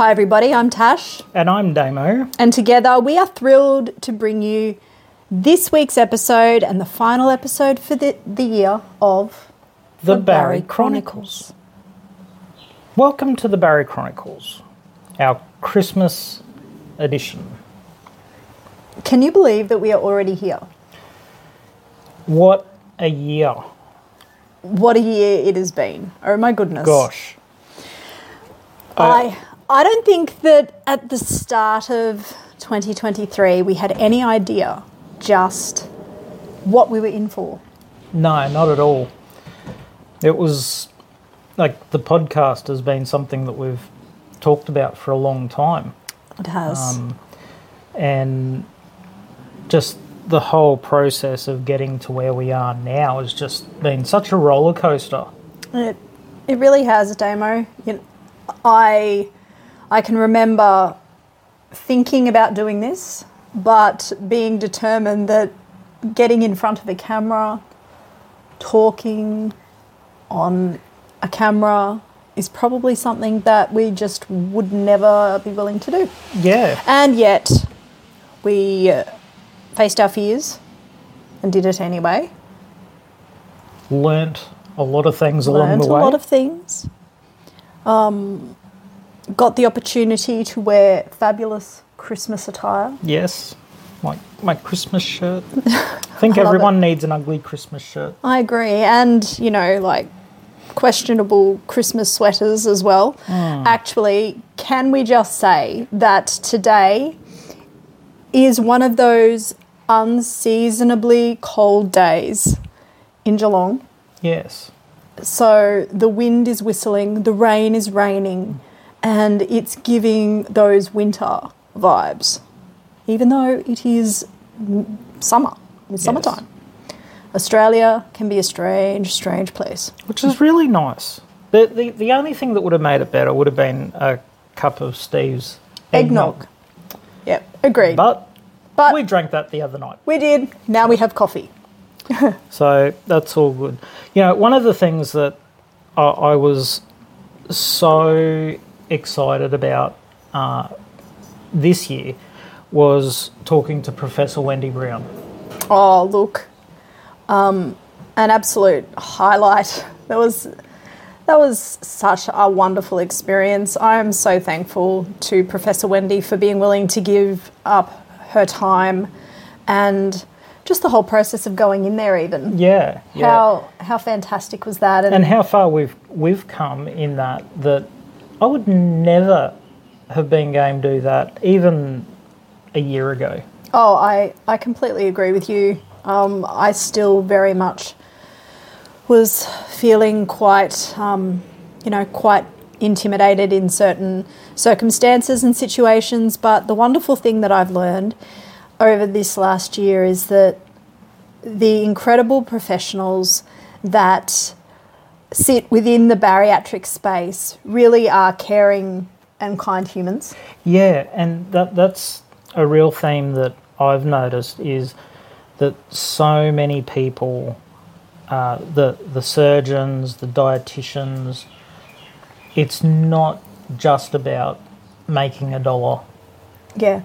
Hi, everybody. I'm Tash, And I'm Damo. and together we are thrilled to bring you this week's episode and the final episode for the, the year of The, Bari, Chronicles. Welcome to the Bari Chronicles, our Christmas edition. Can you believe that we are already here? What a year. What a year it has been. Oh my goodness. Gosh. I I don't think that at the start of 2023 we had any idea just what we were in for. No, not at all. It was like the podcast has been something that we've talked about for a long time. It has. Um, and just the whole process of getting to where we are now has just been such a roller coaster. It, it really has, Damo. You know, I, I can remember thinking about doing this, but being determined that getting in front of a camera, talking on a camera, is probably something that we just would never be willing to do. Yeah. And yet, we uh, faced our fears and did it anyway. learnt a lot of things along the way. Learned a lot of things. Um, got the opportunity to wear fabulous Christmas attire. yes, like my Christmas shirt. I think I everyone needs an ugly Christmas shirt. I agree, and you know, like questionable Christmas sweaters as well. Hmm. Actually, can we just say that today is one of those unseasonably cold days in Geelong? Yes, So the wind is whistling, the rain is raining, hmm. And it's giving those winter vibes, even though it is summer, it's summertime. Australia can be a strange, strange place. which is really nice. The, the the only thing that would have made it better would have been a cup of Steve's Eggnog. Yep, agreed. But, But, we we, drank that the other night. We did. Now we have coffee. So that's all good. You know, one of the things that I, I was so excited about uh, this year was talking to Professor Wendy Brown. Oh, look, um, an absolute highlight. That was that was such a wonderful experience. I am so thankful to Professor Wendy for being willing to give up her time and just the whole process of going in there. Even Yeah, yeah. how how fantastic was that? and how far we've we've come in that that I would never have been game do that even a year ago. Oh, I, I completely agree with you. Um, I still very much was feeling quite, um, you know, quite intimidated in certain circumstances and situations. But the wonderful thing that I've learned over this last year is that the incredible professionals that sit within the bariatric space really are caring and kind humans. Yeah, and that that's a real theme that I've noticed is that so many people, uh, the the surgeons, the dietitians, it's not just about making a dollar. Yeah.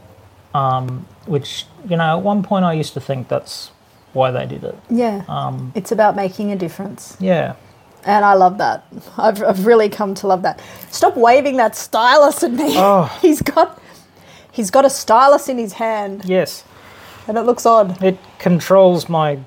Which you know, at one point I used to think that's why they did it. Yeah. Um, it's about making a difference. yeah, And I love that. I've, I've really come to love that. Stop waving that stylus at me. Oh. he's got he's got a stylus in his hand yes, and it looks odd. it controls my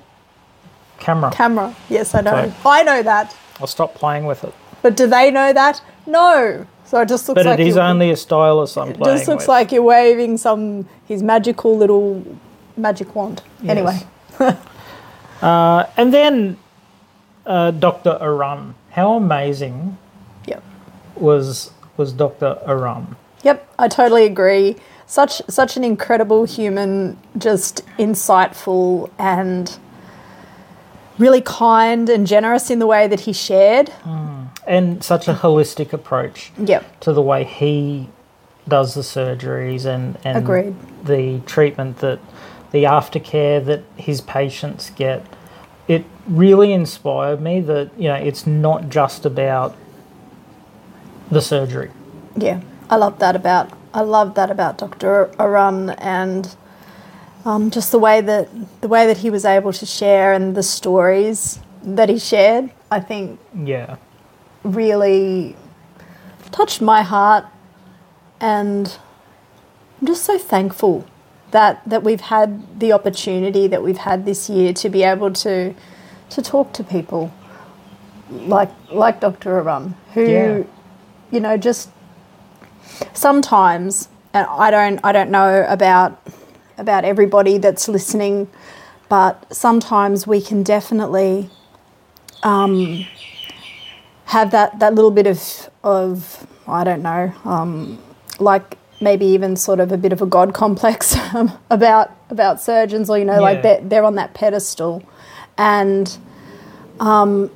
camera. Camera. Yes, I know. Sorry. I know that. I'll stop playing with it. But do they know that? No. So it just looks But like it is only a stylus I'm it playing It just looks with. like you're waving some his magical little magic wand. Yes. Anyway. Uh, and then uh, Dr. Arun. How amazing Yep. was was Dr. Arun? Yep, I totally agree. Such such an incredible human, just insightful and really kind and generous in the way that he shared. And such a holistic approach Yep. to the way he does the surgeries and, and Agreed. the treatment that the aftercare that his patients get. It really inspired me that, you know, it's not just about the surgery. Yeah. I love that about I love that about Dr. Arun and um, just the way that the way that he was able to share and the stories that he shared. I think Yeah. really touched my heart and I'm just so thankful that that we've had the opportunity that we've had this year to be able to to talk to people like like Dr. Arun who Yeah. you know just sometimes and I don't I don't know about about everybody that's listening but sometimes we can definitely um, have that, that little bit of of I don't know, um, like maybe even sort of a bit of a god complex about about surgeons, or you know, Yeah. like they're they're on that pedestal, and um,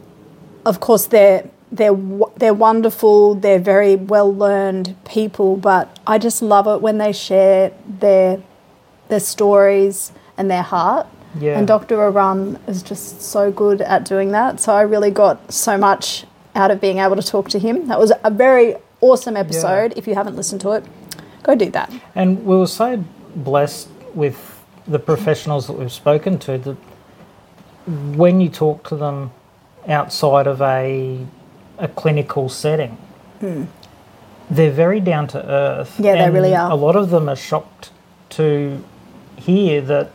of course they're they're they're wonderful, they're very well learned people, but I just love it when they share their their stories and their heart. Yeah. And Dr. Arun is just so good at doing that. So I really got so much out of being able to talk to him. That was a very awesome episode. If you haven't listened to it, go do that. And we were so blessed with the professionals that we've spoken to that when you talk to them outside of a a clinical setting, hmm. they're very down to earth. Yeah, they really are. A lot of them are shocked to hear that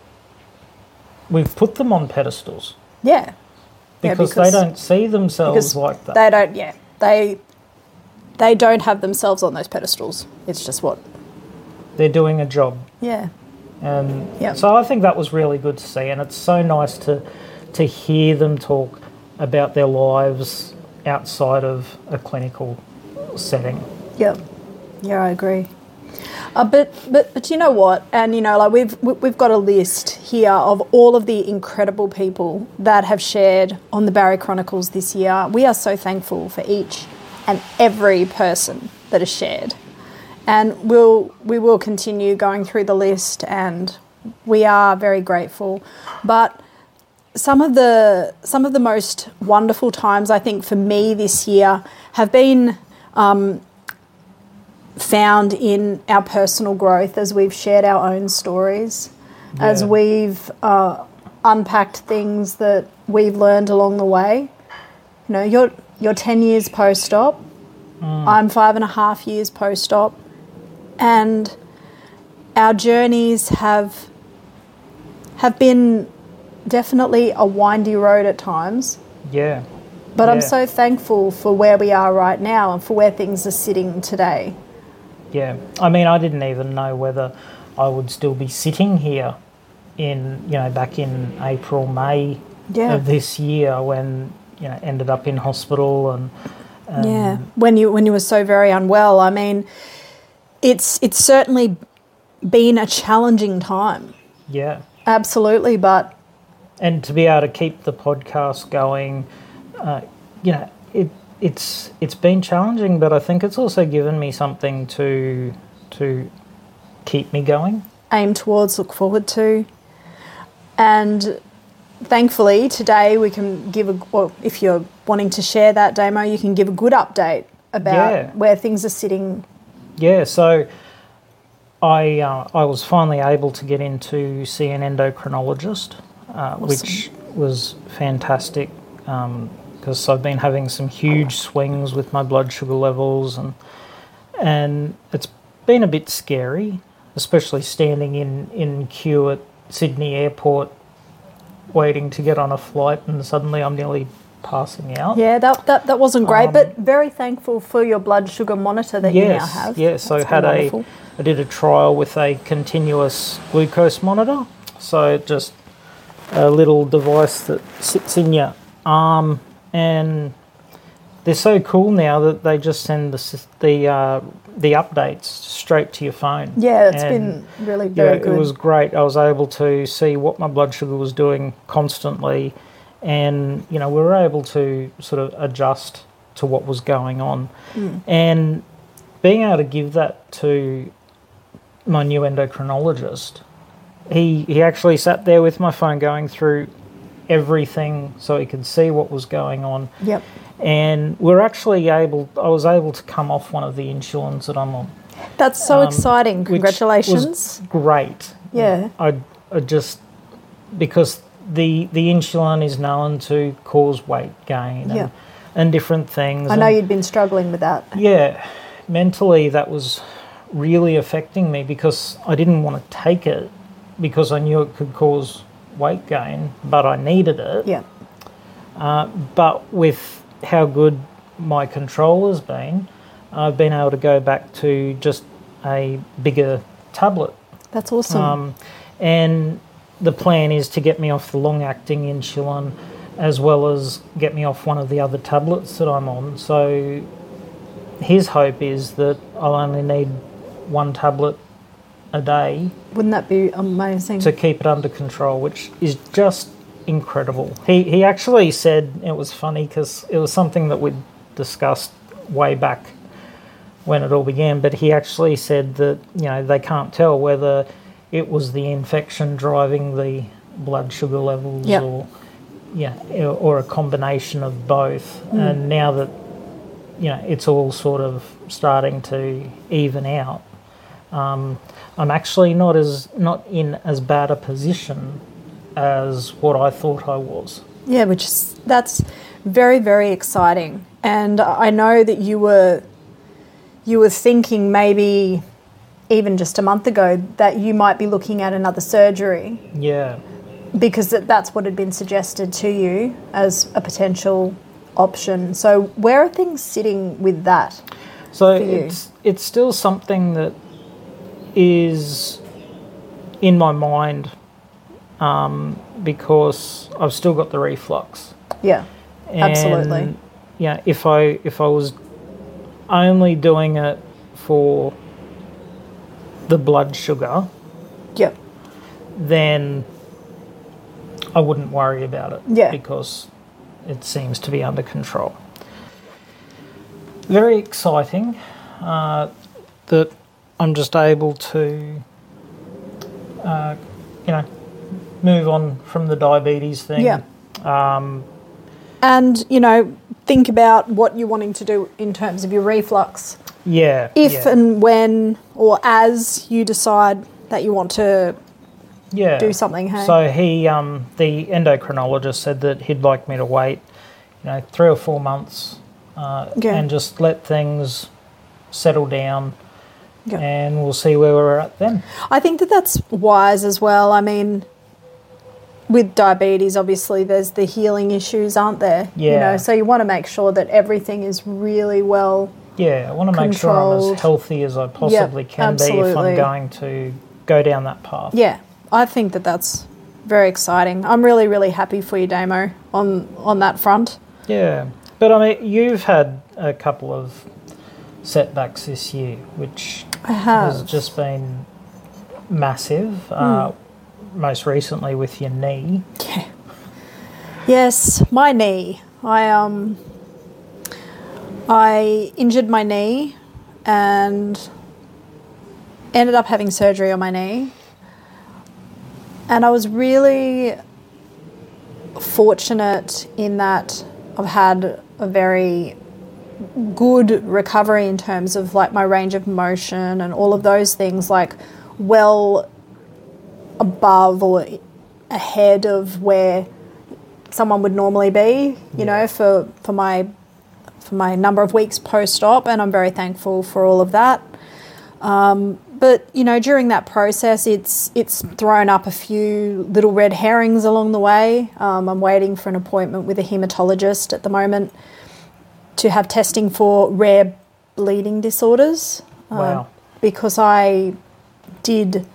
we've put them on pedestals Yeah. Yeah, because, because- they don't see themselves like that. they don't, yeah. They they don't have themselves on those pedestals. It's just what, They're doing a job. yeah. And Yep. so I think that was really good to see, and it's so nice to to hear them talk about their lives outside of a clinical setting. Yep. Yeah, I agree. Uh, but but but you know what? And you know, like we've we- we've got a list here of all of the incredible people that have shared on the Bari Chronicles this year. We are so thankful for each and every person that has shared, and we'll we will continue going through the list, and we are very grateful. But some of the some of the most wonderful times I think for me this year have been um, found in our personal growth as we've shared our own stories, as we've uh, unpacked things that we've learned along the way. You know, you're you're ten years post op. I'm five and a half years post op, and our journeys have have been definitely a windy road at times. Yeah, But I'm so thankful for where we are right now and for where things are sitting today. yeah. I mean, I didn't even know whether I would still be sitting here in you know back in April, May Yeah. of this year when you know ended up in hospital and. and yeah, when you when you were so very unwell, I mean, it's it's certainly been a challenging time, yeah. absolutely. But and to be able to keep the podcast going, uh, you know, it it's it's been challenging, but I think it's also given me something to to keep me going. aim towards, look forward to, and thankfully today we can give a. Well, if you're wanting to share that Damo, you can give a good update about Yeah. where things are sitting. Yeah, so I uh, I was finally able to get into see an endocrinologist, uh, which was fantastic because I've been having some huge swings with my blood sugar levels and and it's been a bit scary, especially standing in in queue at Sydney Airport, waiting to get on a flight, and suddenly I'm nearly passing out. Yeah, that that, that wasn't great, Um, but very thankful for your blood sugar monitor that you now Yes, have. yes. So I had a. I did a trial with a continuous glucose monitor. So just a little device that sits in your arm, and they're so cool now that they just send the the uh, the updates straight to your phone. Yeah, it's And, been really yeah, very good. it was great. I was able to see what my blood sugar was doing constantly, and you know we were able to sort of adjust to what was going on, Mm. and being able to give that to my new endocrinologist, he he actually sat there with my phone going through everything so he could see what was going on Yep. and we're actually able i was able to come off one of the insulins that i'm on That's so Um, exciting. Congratulations. was great. Yeah. I, I just because the the insulin is known to cause weight gain and, Yeah. and different things. I know and- you'd been struggling with that. Yeah, mentally that was really affecting me because I didn't want to take it because I knew it could cause weight gain, but I needed it. Yeah. But with how good my control has been, I've been able to go back to just a bigger tablet. That's awesome. Um, and the plan is to get me off the long acting insulin as well as get me off one of the other tablets that I'm on. So his hope is that I'll only need one tablet a day Wouldn't that be amazing? to keep it under control, which is just incredible. He he actually said it was funny because it was something that we'd discussed way back when it all began. But he actually said that you know they can't tell whether it was the infection driving the blood sugar levels Yep. or yeah or a combination of both. And now that you know it's all sort of starting to even out. Um, I'm actually not as not in as bad a position as what I thought I was. Yeah, which is that's very very exciting. And I know that you were you were thinking maybe even just a month ago that you might be looking at another surgery Yeah, because that's what had been suggested to you as a potential option. So where are things sitting with that? so it's it's still something that is in my mind um, because I've still got the reflux. Yeah. Absolutely. Yeah, if I if I was only doing it for the blood sugar, Yep. then I wouldn't worry about it. Yeah. Because it seems to be under control. Very exciting uh, that I'm just able to, uh, you know, move on from the diabetes thing. Yeah. and you know think about what you're wanting to do in terms of your reflux Yeah. if yeah. and when or as you decide that you want to yeah. do something hey So he, um, the endocrinologist, said that he'd like me to wait, you know, three or four months, uh, Yeah. and just let things settle down, Yeah. and we'll see where we're at then. i think that that's wise as well i mean with diabetes obviously there's the healing issues aren't there you Yeah. know so you want to make sure that everything is really well Yeah, I want to make sure I'm as healthy as I possibly can be if. I'm going to go down that path. yeah i think that that's very exciting i'm really really happy for you damo on on that front Yeah, but I mean, you've had a couple of setbacks this year, which has just been massive. Uh, most recently with your knee. Yeah. Yes, my knee. I um I injured my knee and ended up having surgery on my knee. And I was really fortunate in that I've had a very good recovery in terms of like my range of motion and all of those things like well above or ahead of where someone would normally be, you know, for, for my for my number of weeks post op, and I'm very thankful for all of that. Um, but you know, during that process, it's it's thrown up a few little red herrings along the way. Um, I'm waiting for an appointment with a hematologist at the moment to have testing for rare bleeding disorders. um, Wow. because I did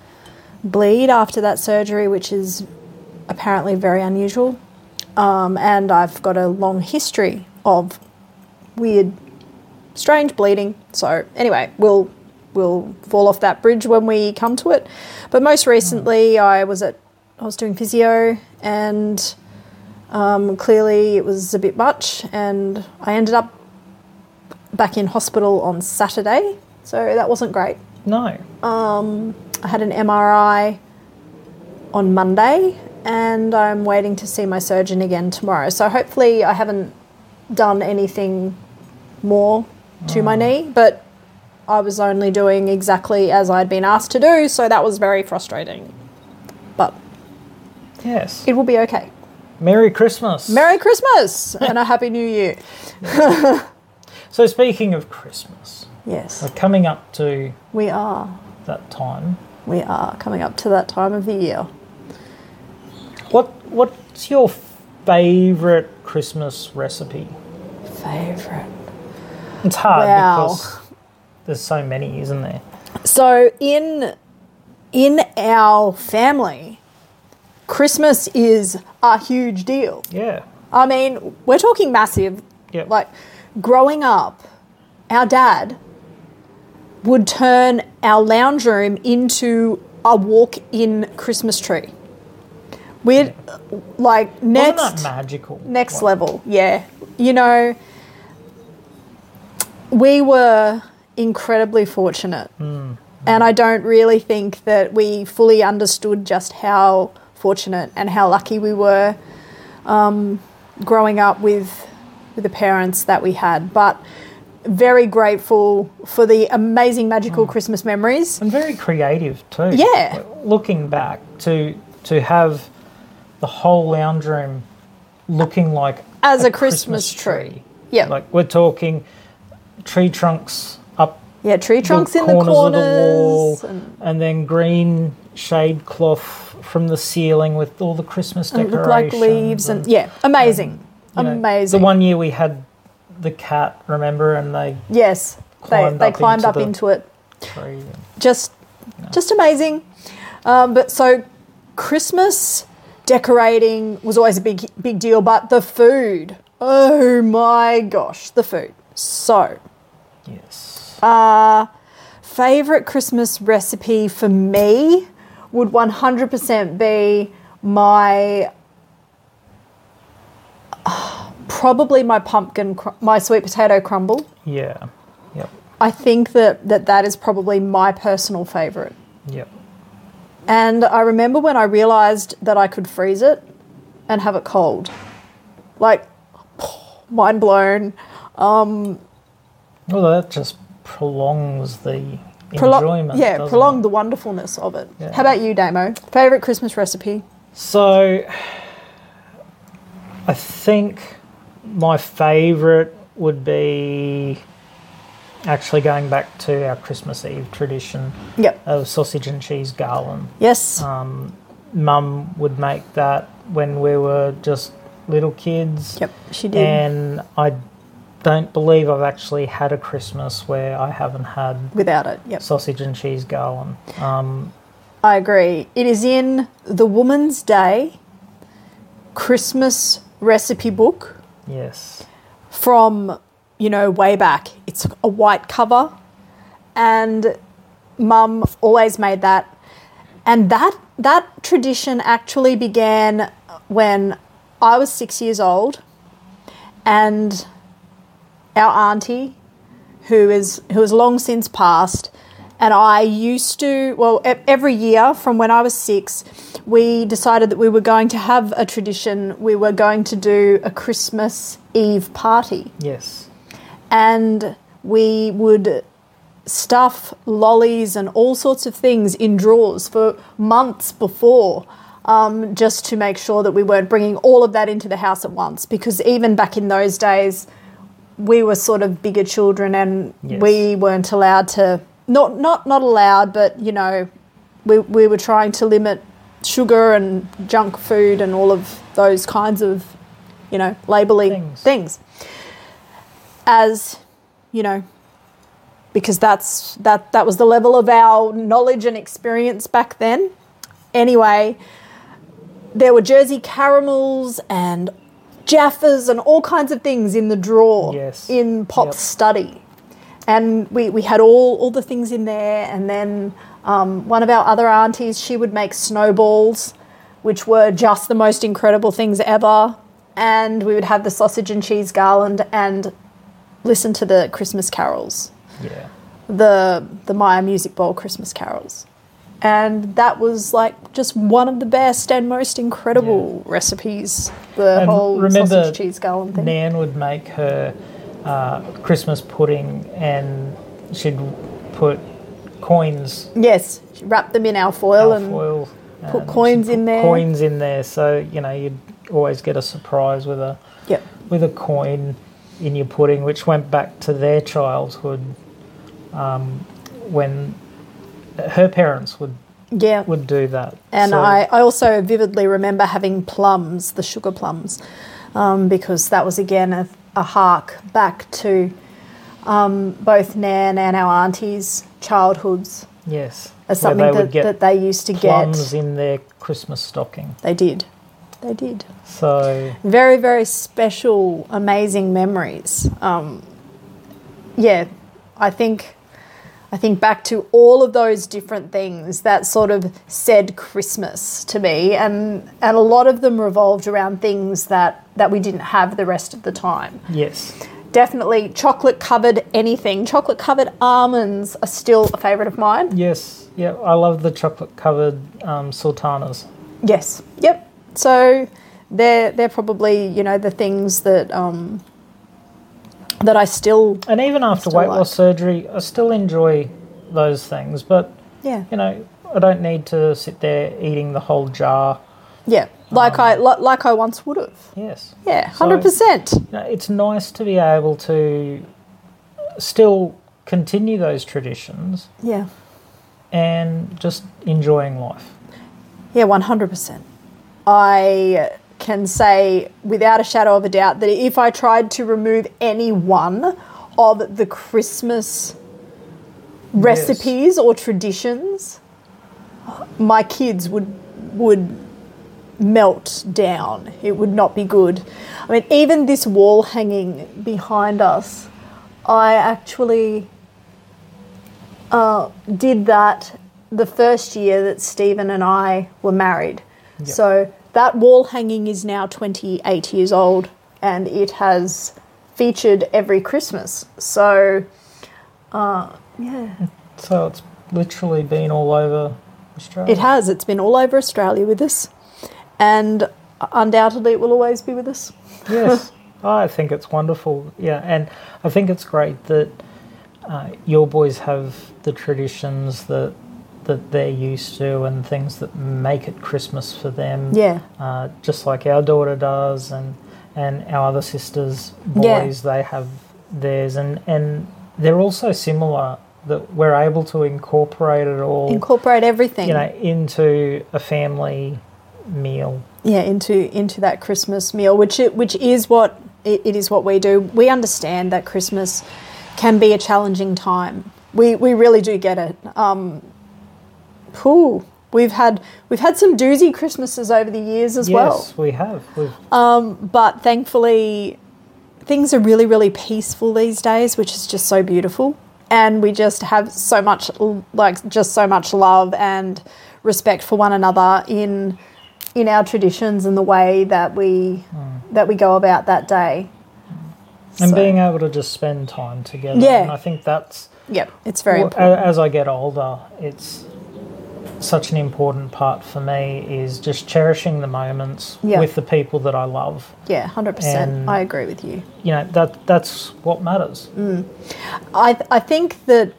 bleed after that surgery, which is apparently very unusual. Um, and I've got a long history of weird, strange bleeding. So anyway, we'll we'll fall off that bridge when we come to it. But most recently, I was at I was doing physio, and um, clearly it was a bit much, and I ended up back in hospital on Saturday. So that wasn't great. No. Um, I had an MRI on Monday and I'm waiting to see my surgeon again tomorrow. So hopefully I haven't done anything more to my knee, but I was only doing exactly as I'd been asked to do, so that was very frustrating. But Yes. it will be okay. Merry Christmas. Merry Christmas and a Happy New Year. so speaking of Christmas, Yes, we're coming up to we are. that time. We are coming up to that time of the year. What what's your favourite Christmas recipe? Favorite. It's hard Wow. because there's so many, isn't there? So in in our family, Christmas is a huge deal. Yeah. I mean, we're talking massive. Yep. Like growing up, our dad would turn our lounge room into a walk-in Christmas tree. We'd like next magical? next Like, level yeah you know we were incredibly fortunate and i don't really think that we fully understood just how fortunate and how lucky we were um, growing up with with the parents that we had but very grateful for the amazing magical christmas memories And very creative too. Yeah. Looking back to to have the whole lounge room looking like As a Christmas tree. Yeah. Like we're talking tree trunks up yeah tree trunks in the corners corners of the wall, and- and then green shade cloth from the ceiling with all the Christmas and it decorations. looked like leaves and yeah amazing know, amazing The one year we had the cat, remember, and they yes they, climbed they up climbed into up the- into it tree. just just amazing um, but so christmas decorating was always a big big deal but the food oh my gosh the food so Yes. uh, favorite christmas recipe for me would 100% be my probably my pumpkin cr- my sweet potato crumble yeah. Yep. I think that that, that is probably my personal favorite. Yep. And I remember when I realized that I could freeze it and have it cold. Like, mind blown. Well, that just prolongs the Prolo- enjoyment. yeah, prolong it? the wonderfulness of it. Yeah. How about you, Damo? Favorite Christmas recipe? So, I think my favourite would be actually going back to our Christmas Eve tradition Yep. of sausage and cheese garland. Yes. Um, Mum would make that when we were just little kids. yep, she did. And I don't believe I've actually had a Christmas where I haven't had Without it. Yep. sausage and cheese garland. Um, I agree. It is in the Woman's Day Christmas recipe book. yes. from you know way back it's a white cover and mum always made that and that that tradition actually began when i was 6 years old and our auntie who is who has long since passed and I used to well every year from when I was 6 we decided that we were going to have a tradition we were going to do a Christmas Eve party Yes. and we would stuff lollies and all sorts of things in drawers for months before um, just to make sure that we weren't bringing all of that into the house at once because even back in those days we were sort of bigger children and Yes. we weren't allowed to not not not allowed but you know we, we were trying to limit sugar and junk food and all of those kinds of you know labeling Things. things as you know because that's that that was the level of our knowledge and experience back then anyway there were jersey caramels and jaffas and all kinds of things in the drawer Yes. in pop's Yep. study and we, we had all, all the things in there and then um, one of our other aunties she would make snowballs which were just the most incredible things ever and we would have the sausage and cheese garland and listen to the christmas carols Yeah. the the Myer music bowl christmas carols and that was like just one of the best and most incredible recipes the And whole remember sausage cheese garland thing. Nan would make her uh, Christmas pudding, and she'd put coins. Yes, wrap them in alfoil and alfoil, put and coins put in there. Coins in there, so you know you'd always get a surprise with a yep, with a coin in your pudding, which went back to their childhood um, when her parents would yeah. would do that. And So- I, I also vividly remember having plums, the sugar plums, um, because that was again a, a hark back to um, both Nan and our aunties' childhoods yes, as something they that, that they used to get plums get. in their Christmas stocking. They did. They did. So Very, very special, amazing memories. Um, yeah, I think. I think back to all of those different things that sort of said Christmas to me, and and a lot of them revolved around things that that we didn't have the rest of the time. yes, Definitely, chocolate covered anything, chocolate covered almonds are still a favourite of mine. yes, yeah, I love the chocolate covered um, sultanas. Yes, yep. So they're they're probably you know the things that um, that I still And even after weight like. loss surgery, I still enjoy those things. But yeah you know, I don't need to sit there eating the whole jar. yeah like um, I li- like I once would have. Yes, Yeah, So- hundred percent. you know, it's nice to be able to still continue those traditions Yeah, and just enjoying life. yeah, one hundred percent. I can say without a shadow of a doubt that if I tried to remove any one of the Christmas recipes or traditions, my kids would would melt down. It would not be good. I mean, even this wall hanging behind us, I actually uh, did that the first year that Stephen and I were married. So that wall hanging is now 28 years old and it has featured every Christmas. So, uh, yeah, So it's literally been all over Australia. it has. It's been all over Australia with us and undoubtedly it will always be with us. yes, I think it's wonderful. Yeah, and I think it's great that uh, your boys have the traditions that that they're used to and things that make it Christmas for them. Yeah. uh, just like our daughter does, and and our other sisters' Yeah. boys, they have theirs, and and they're also similar. That we're able to incorporate it all, Incorporate everything. you know, into a family meal. yeah into into that christmas meal which it, which is what it, it is what we do we understand that christmas can be a challenging time we we really do get it um phew, we've had we've had some doozy christmases over the years as well yes, we have. We've um, but thankfully things are really really peaceful these days which is just so beautiful and we just have so much like just so much love and respect for one another in in our traditions and the way that we hmm. that we go about that day and So- being able to just spend time together. Yeah. And I think that's yep it's very Well, important As I get older, it's such an important part for me is just cherishing the moments Yeah. with the people that I love. yeah 100% i agree with you You know that that's what matters. Mm. I, I think that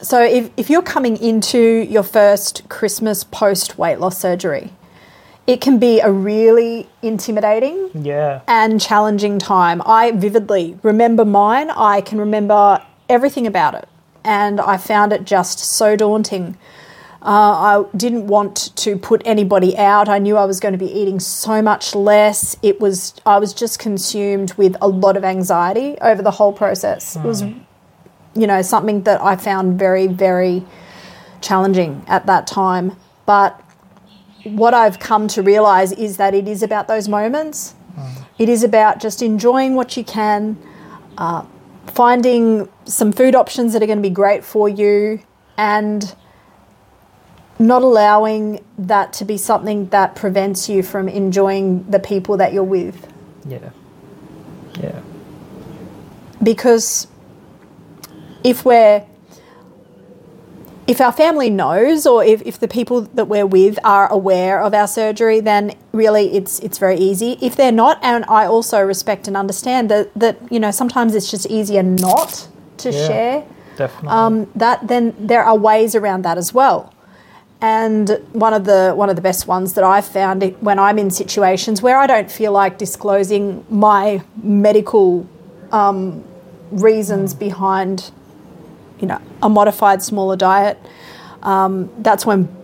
so if, if you're coming into your first Christmas post weight loss surgery, it can be a really intimidating Yeah, and challenging time. I vividly remember mine. I can remember everything about it, and I found it just so daunting. Uh, I didn't want to put anybody out. I knew I was going to be eating so much less. It was I was just consumed with a lot of anxiety over the whole process. It was, you know, something that I found very very challenging at that time. But what I've come to realize is that it is about those moments. It is about just enjoying what you can, uh, finding some food options that are going to be great for you, and not allowing that to be something that prevents you from enjoying the people that you're with. yeah, yeah, Because if we're if our family knows or if, if the people that we're with are aware of our surgery then really it's it's very easy if they're not and i also respect and understand that that you know sometimes it's just easier not to Yeah. share definitely. um, that then there are ways around that as well. And one of the one of the best ones that I've found when I'm in situations where I don't feel like disclosing my medical um, reasons behind, you know, a modified smaller diet. Um, that's when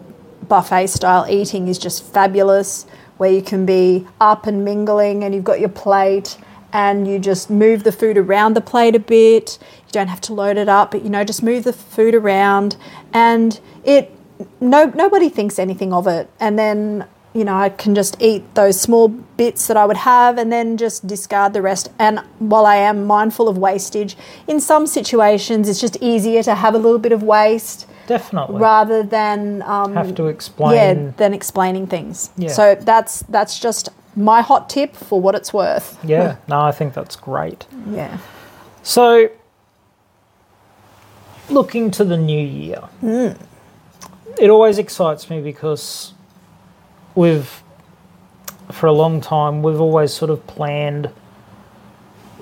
buffet style eating is just fabulous, where you can be up and mingling and you've got your plate and you just move the food around the plate a bit. You don't have to load it up, but you know, just move the food around and it no nobody thinks anything of it. And then you know, I can just eat those small bits that I would have and then just discard the rest. And while I am mindful of wastage, in some situations it's just easier to have a little bit of waste definitely. rather than um, Have to explain. yeah, than explaining things. Yeah. So that's that's just my hot tip for what it's worth. Yeah, no, I think that's great. Yeah. So, looking to the new year, it always excites me because we've, for a long time, we've always sort of planned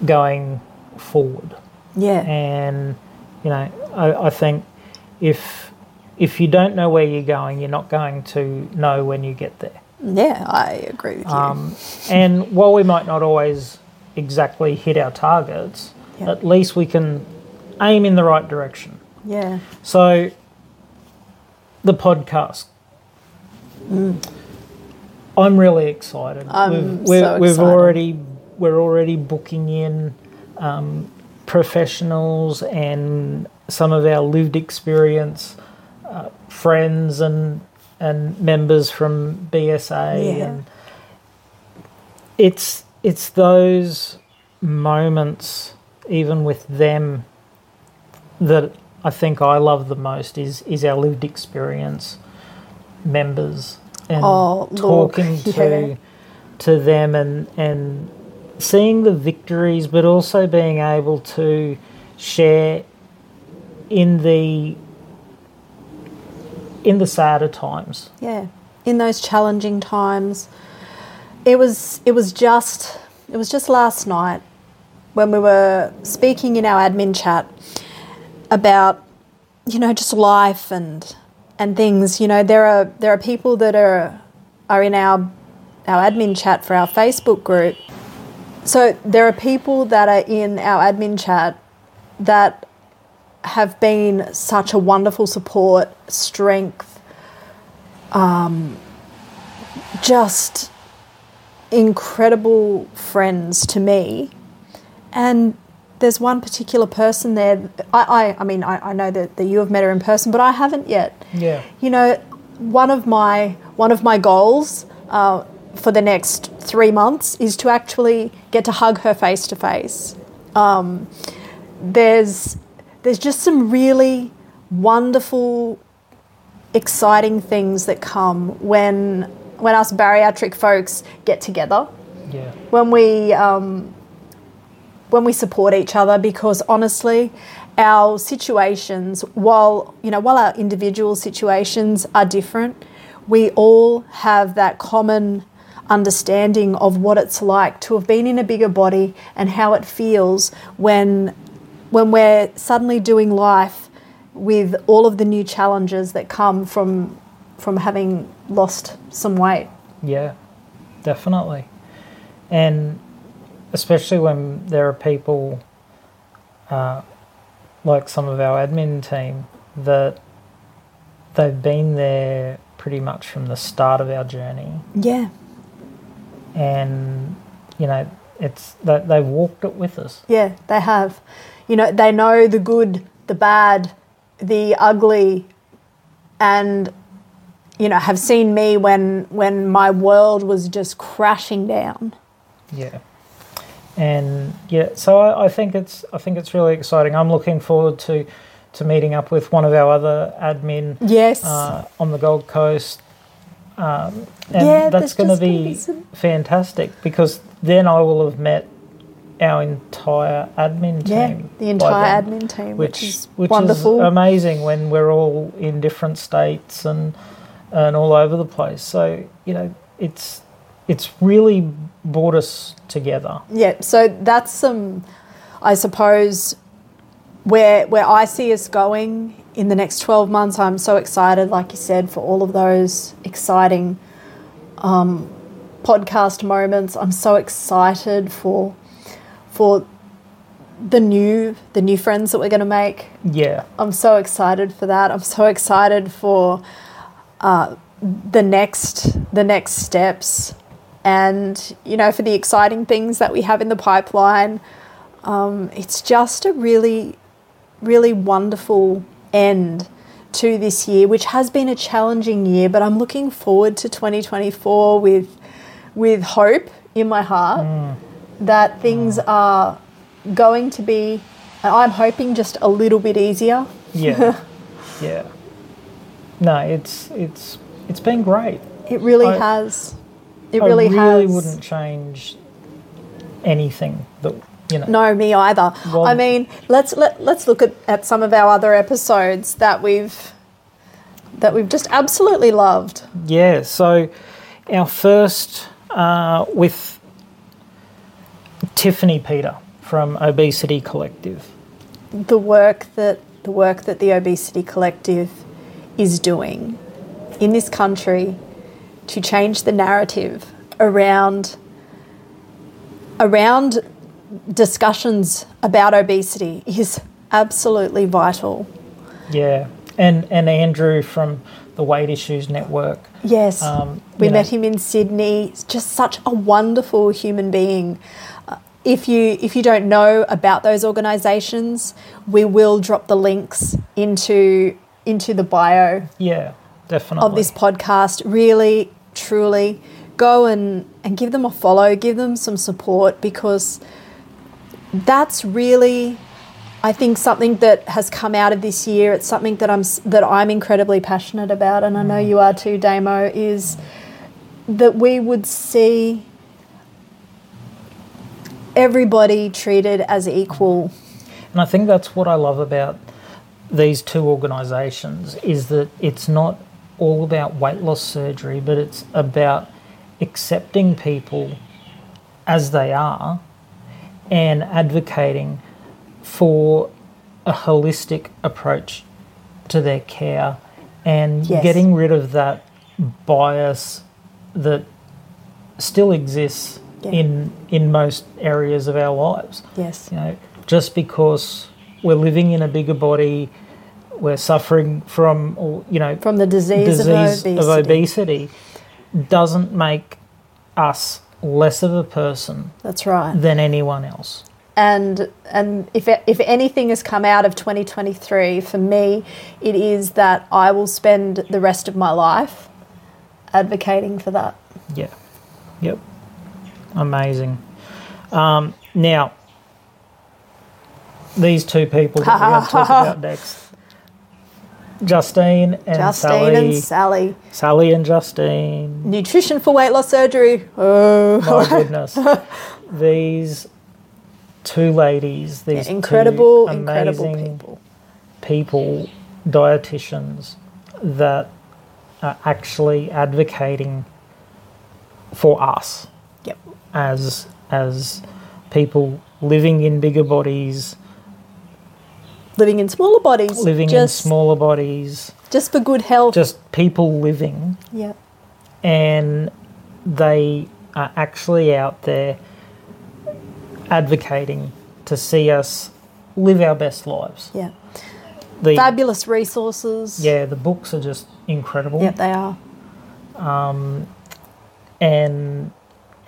going forward. Yeah. And, you know, I, I think if if you don't know where you're going, you're not going to know when you get there. Yeah, I agree with you. Um, and while we might not always exactly hit our targets, at least we can aim in the right direction. yeah. So, the podcast. I'm really excited. I'm we've, we're, so we've already we're already booking in um, professionals and some of our lived experience uh, friends and and members from BSA Yeah. and it's it's those moments even with them that I think I love the most is is our lived experience members and Oh, talking to yeah. to them and and seeing the victories but also being able to share in the in the sadder times Yeah, in those challenging times, it was it was just it was just last night when we were speaking in our admin chat about you know just life and and things. You know there are there are people that are are in our our admin chat for our Facebook group. So there are people that are in our admin chat that have been such a wonderful support, strength, um, just incredible friends to me. And there's one particular person there. I, I, I mean, I, I know that, that you have met her in person, but I haven't yet. yeah You know, one of my one of my goals uh, for the next three months is to actually get to hug her face to face. Um, There's there's just some really wonderful, exciting things that come when when us bariatric folks get together yeah when we um, when we support each other because honestly our situations while you know while our individual situations are different we all have that common understanding of what it's like to have been in a bigger body and how it feels when when we're suddenly doing life with all of the new challenges that come from from having lost some weight Yeah, definitely. And especially when there are people uh, like some of our admin team that they've been there pretty much from the start of our journey. yeah And, you know, it's that they've walked it with us. Yeah, they have. You know, they know the good, the bad, the ugly, and you know, have seen me when when my world was just crashing down. Yeah. And yeah, so I, I think it's I think it's really exciting. I'm looking forward to to meeting up with one of our other admin Yes. uh, on the Gold Coast. Um, and Yeah, that's going to be be some- fantastic because then I will have met our entire admin team. yeah, the entire then, admin team, which, which, is which wonderful. is amazing when we're all in different states and and all over the place. So you know, it's it's really brought us together. yeah, so that's some, I suppose, where where I see us going in the next 12 months. I'm so excited, like you said, for all of those exciting um, podcast moments. I'm so excited for for the new the new friends that we're going to make. Yeah. I'm so excited for that. I'm so excited for uh, the next the next steps, and you know for the exciting things that we have in the pipeline. Um, it's just a really, really wonderful end to this year, which has been a challenging year. But I'm looking forward to 2024 with with hope in my heart that things are going to be. I'm hoping just a little bit easier. Yeah. yeah. No, it's it's it's been great. It really I- has. It really, has. I really has. wouldn't change anything that you know. No, me either. Well- I mean, let's let, let's look at, at some of our other episodes that we've that we've just absolutely loved. Yeah, so our first uh, with Tiffany Petre from Obesity Collective. The work that the work that the Obesity Collective is doing in this country to change the narrative around around discussions about obesity is absolutely vital. Yeah, and and Andrew from the Weight Issues Network. Yes. Um, we you met him in Sydney. He's just such a wonderful human being. Uh, if you if you don't know about those organisations, we will drop the links into into the bio Yeah, definitely. of this podcast. Really, truly, go and and give them a follow. Give them some support because that's really I think something that has come out of this year. It's something that I'm that I'm incredibly passionate about, and I know you are too, Damo. Is that we would see everybody treated as equal. And I think that's what I love about these two organisations is that it's not all about weight loss surgery, but it's about accepting people as they are and advocating for a holistic approach to their care and Yes. getting rid of that bias that still exists Yeah. in in most areas of our lives Yes. you know, just because we're living in a bigger body, we're suffering from, or, you know, From the disease, disease of obesity. of obesity, doesn't make us less of a person That's right. than anyone else. and and if if anything has come out of 2023 for me it is that I will spend the rest of my life advocating for that Yeah. Yep. Amazing. Um, now, these two people that we're going to talk about next. Justine and Justine Sally. and Sally Sally and Justine. nutrition for weight loss surgery oh My goodness. these two ladies, these two incredible incredible amazing people people, dietitians that are actually advocating for us yep as as people living in bigger bodies, living in smaller bodies living just, in smaller bodies, just for good health. Just people living. Yeah. And they are actually out there advocating to see us live our best lives. yeah. The fabulous resources. Yeah, the books are just incredible, yep they are. Um, and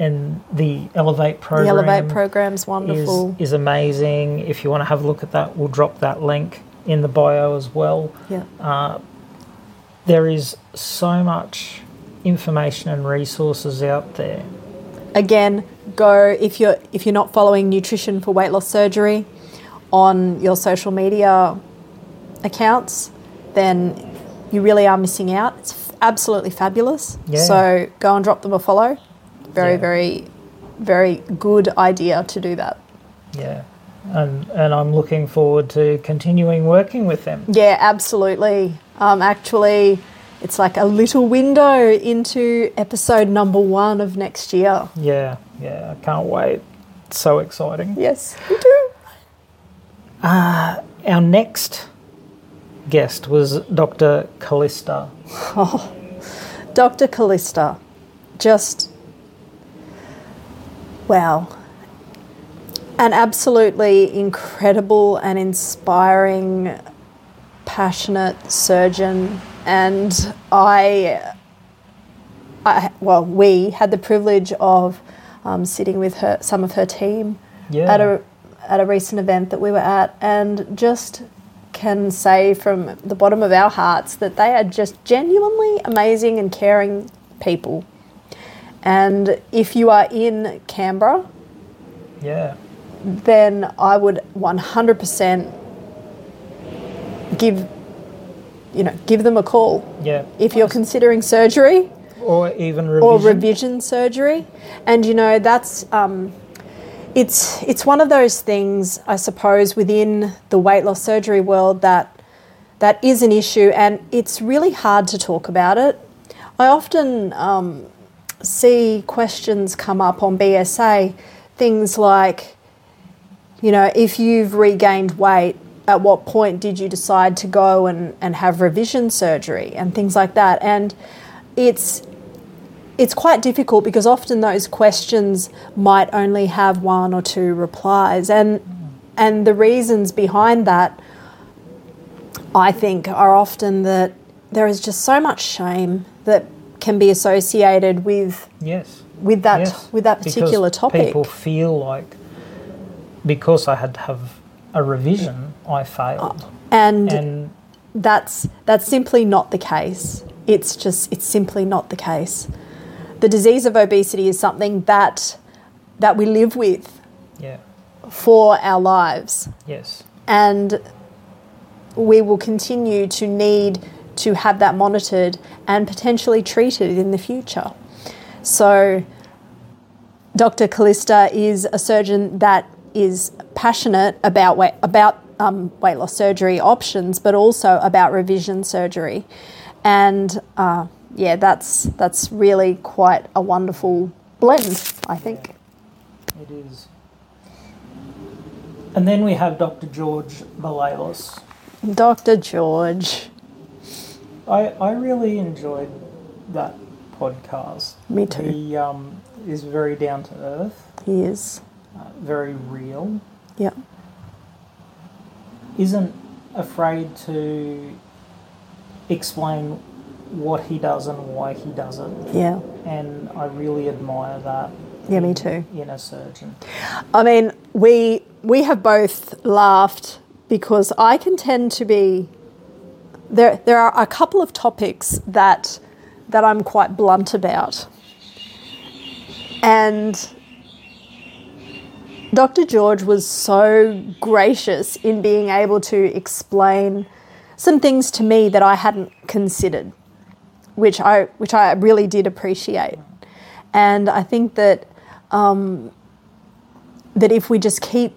and the Elevate program, the elevate program's is wonderful is amazing. If you want to have a look at that, we'll drop that link in the bio as well. yeah uh, There is so much information and resources out there. again go if you're if you're not following nutrition for weight loss surgery on your social media accounts then you really are missing out it's absolutely fabulous Yeah. so go and drop them a follow very Yeah. very very good idea to do that Yeah. And and I'm looking forward to continuing working with them. yeah absolutely um, actually it's like a little window into episode number one of next year Yeah, yeah, I can't wait. It's so exciting. yes we do Uh, our next guest was Dr. Callista. Oh, Dr. Callista, just wow. An absolutely incredible and inspiring, passionate surgeon. And I, I well, we had the privilege of um, sitting with her, some of her team Yeah. at a at a recent event that we were at, and just can say from the bottom of our hearts that they are just genuinely amazing and caring people. And if you are in Canberra, yeah. then I would 100% give you know give them a call Yeah. if you're considering surgery or even revision. or revision surgery. And you know, that's um, it's it's one of those things, I suppose, within the weight loss surgery world that that is an issue, and it's really hard to talk about it. I often um, see questions come up on BSA, things like, you know, if you've regained weight, at what point did you decide to go and, and have revision surgery and things like that? And it's it's quite difficult because often those questions might only have one or two replies and and the reasons behind that I think are often that there is just so much shame that can be associated with yes. with that yes. with that particular because topic. People feel like because I had to have a revision, I failed. Uh, and and that's that's simply not the case. It's just it's simply not the case. The disease of obesity is something that that we live with yeah. for our lives. Yes. and we will continue to need to have that monitored and potentially treated in the future. So, Dr. Callista is a surgeon that is passionate about weight, about um, weight loss surgery options, but also about revision surgery, and uh, yeah, that's that's really quite a wonderful blend, I think. It is. And then we have Dr. George Balalis. Dr. George, I, I really enjoyed that podcast. Me too. He um, is very down to earth, he is, uh, very real, yeah. isn't afraid to explain what he does and why he does it. Yeah, And I really admire that. Yeah, me too. In a surgeon. I mean, we we have both laughed because I can tend to be there. There are a couple of topics that that I'm quite blunt about, and Dr. George was so gracious in being able to explain some things to me that I hadn't considered, which I which I really did appreciate, and I think that um, that if we just keep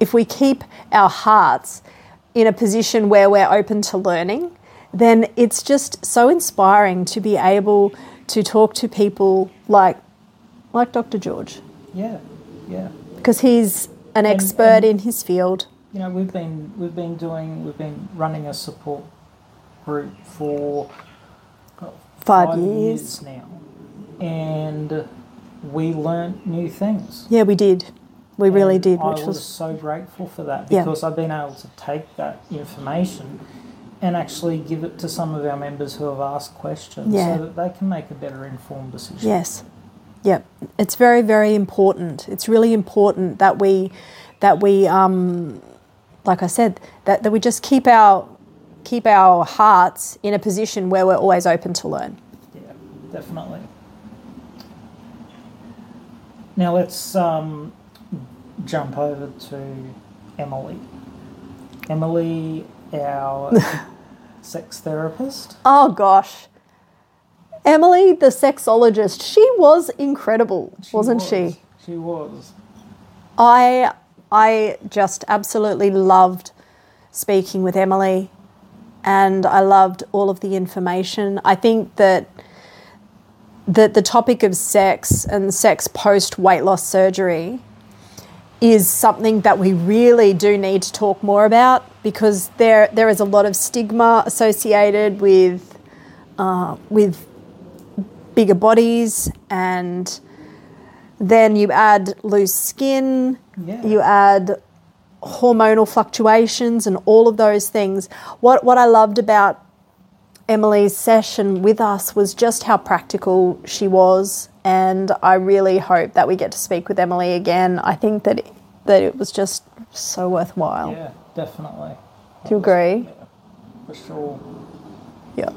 if we keep our hearts in a position where we're open to learning then it's just so inspiring to be able to talk to people like like Dr. George Yeah, yeah. because he's an And- expert and- in his field You know, we've been we've been doing we've been running a support group for five, years. now, and we learnt new things. yeah we did we really And did I which was so grateful for that Yeah. because I've been able to take that information and actually give it to some of our members who have asked questions Yeah. so that they can make a better informed decision. Yes. Yep. It's very, very important. It's really important that we that we um like I said, that, that we just keep our keep our hearts in a position where we're always open to learn. Yeah, definitely. Now let's um, jump over to Emily. Emily, our sex therapist. Oh gosh. Emily the sexologist, she was incredible, wasn't was. she? She was. I I just absolutely loved speaking with Emily and I loved all of the information. I think that that the topic of sex and sex post weight loss surgery is something that we really do need to talk more about because there there is a lot of stigma associated with uh, with bigger bodies and then you add loose skin Yeah. you add hormonal fluctuations and all of those things what what I loved about Emily's session with us was just how practical she was, and I really hope that we get to speak with Emily again. I think that it, that it was just so worthwhile. Yeah, definitely. Do you agree? Yeah, for sure. Yeah.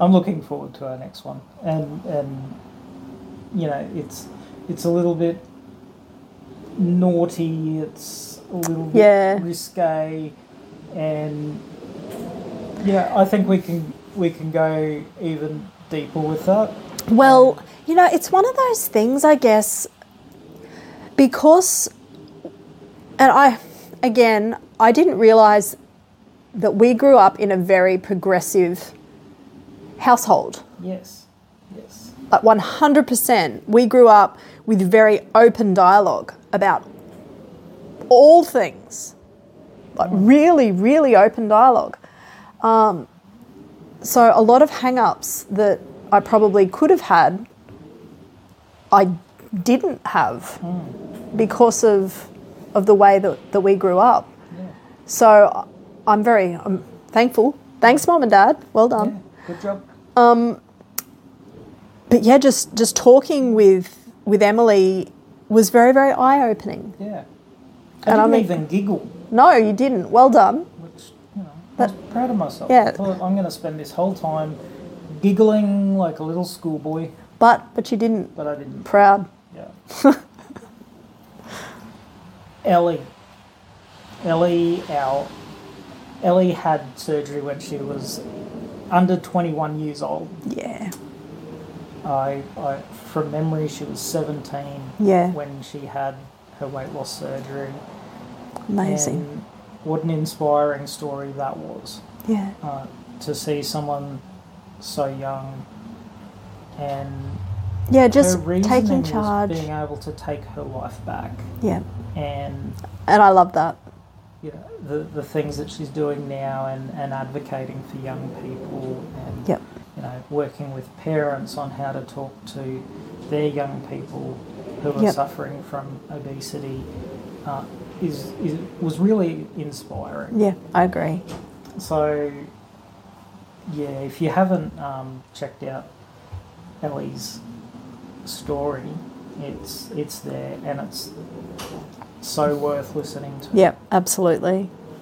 I'm looking forward to our next one, and and you know it's it's a little bit naughty. It's a little bit Yeah. risque, and yeah, I think we can we can go even deeper with that. Well, you know, it's one of those things, I guess, because, and I, again, I didn't realize that we grew up in a very progressive household. Yes, yes, like 100% we grew up with very open dialogue about all things like really really open dialogue um, so a lot of hang-ups that i probably could have had i didn't have because of of the way that, that we grew up yeah, so i'm very i'm thankful thanks mom and dad well done yeah. Good job. Um, but yeah, just just talking with with Emily was very very eye opening. Yeah, I And I didn't mean- even giggle. No, you didn't. Well done. Know, I was proud of myself. yeah. I thought I'm going to spend this whole time giggling like a little schoolboy, But but you didn't. but I didn't. Proud. Yeah. Ellie, Ellie, our Ellie had surgery when she was under 21 years old. Yeah. I, I from memory, she was 17 Yeah. when she had her weight loss surgery. Amazing. And what an inspiring story that was. yeah. uh, to see someone so young and Yeah. Just taking charge. being able to take her life back Yeah. and And I love that. know the, the things that she's doing now and, and advocating for young people and Yep. you know working with parents on how to talk to their young people who are Yep. suffering from obesity uh, is, is was really inspiring Yeah. I agree. So, yeah, if you haven't um, checked out Ellie's story, it's it's there and it's so worth listening to. Yeah. Absolutely.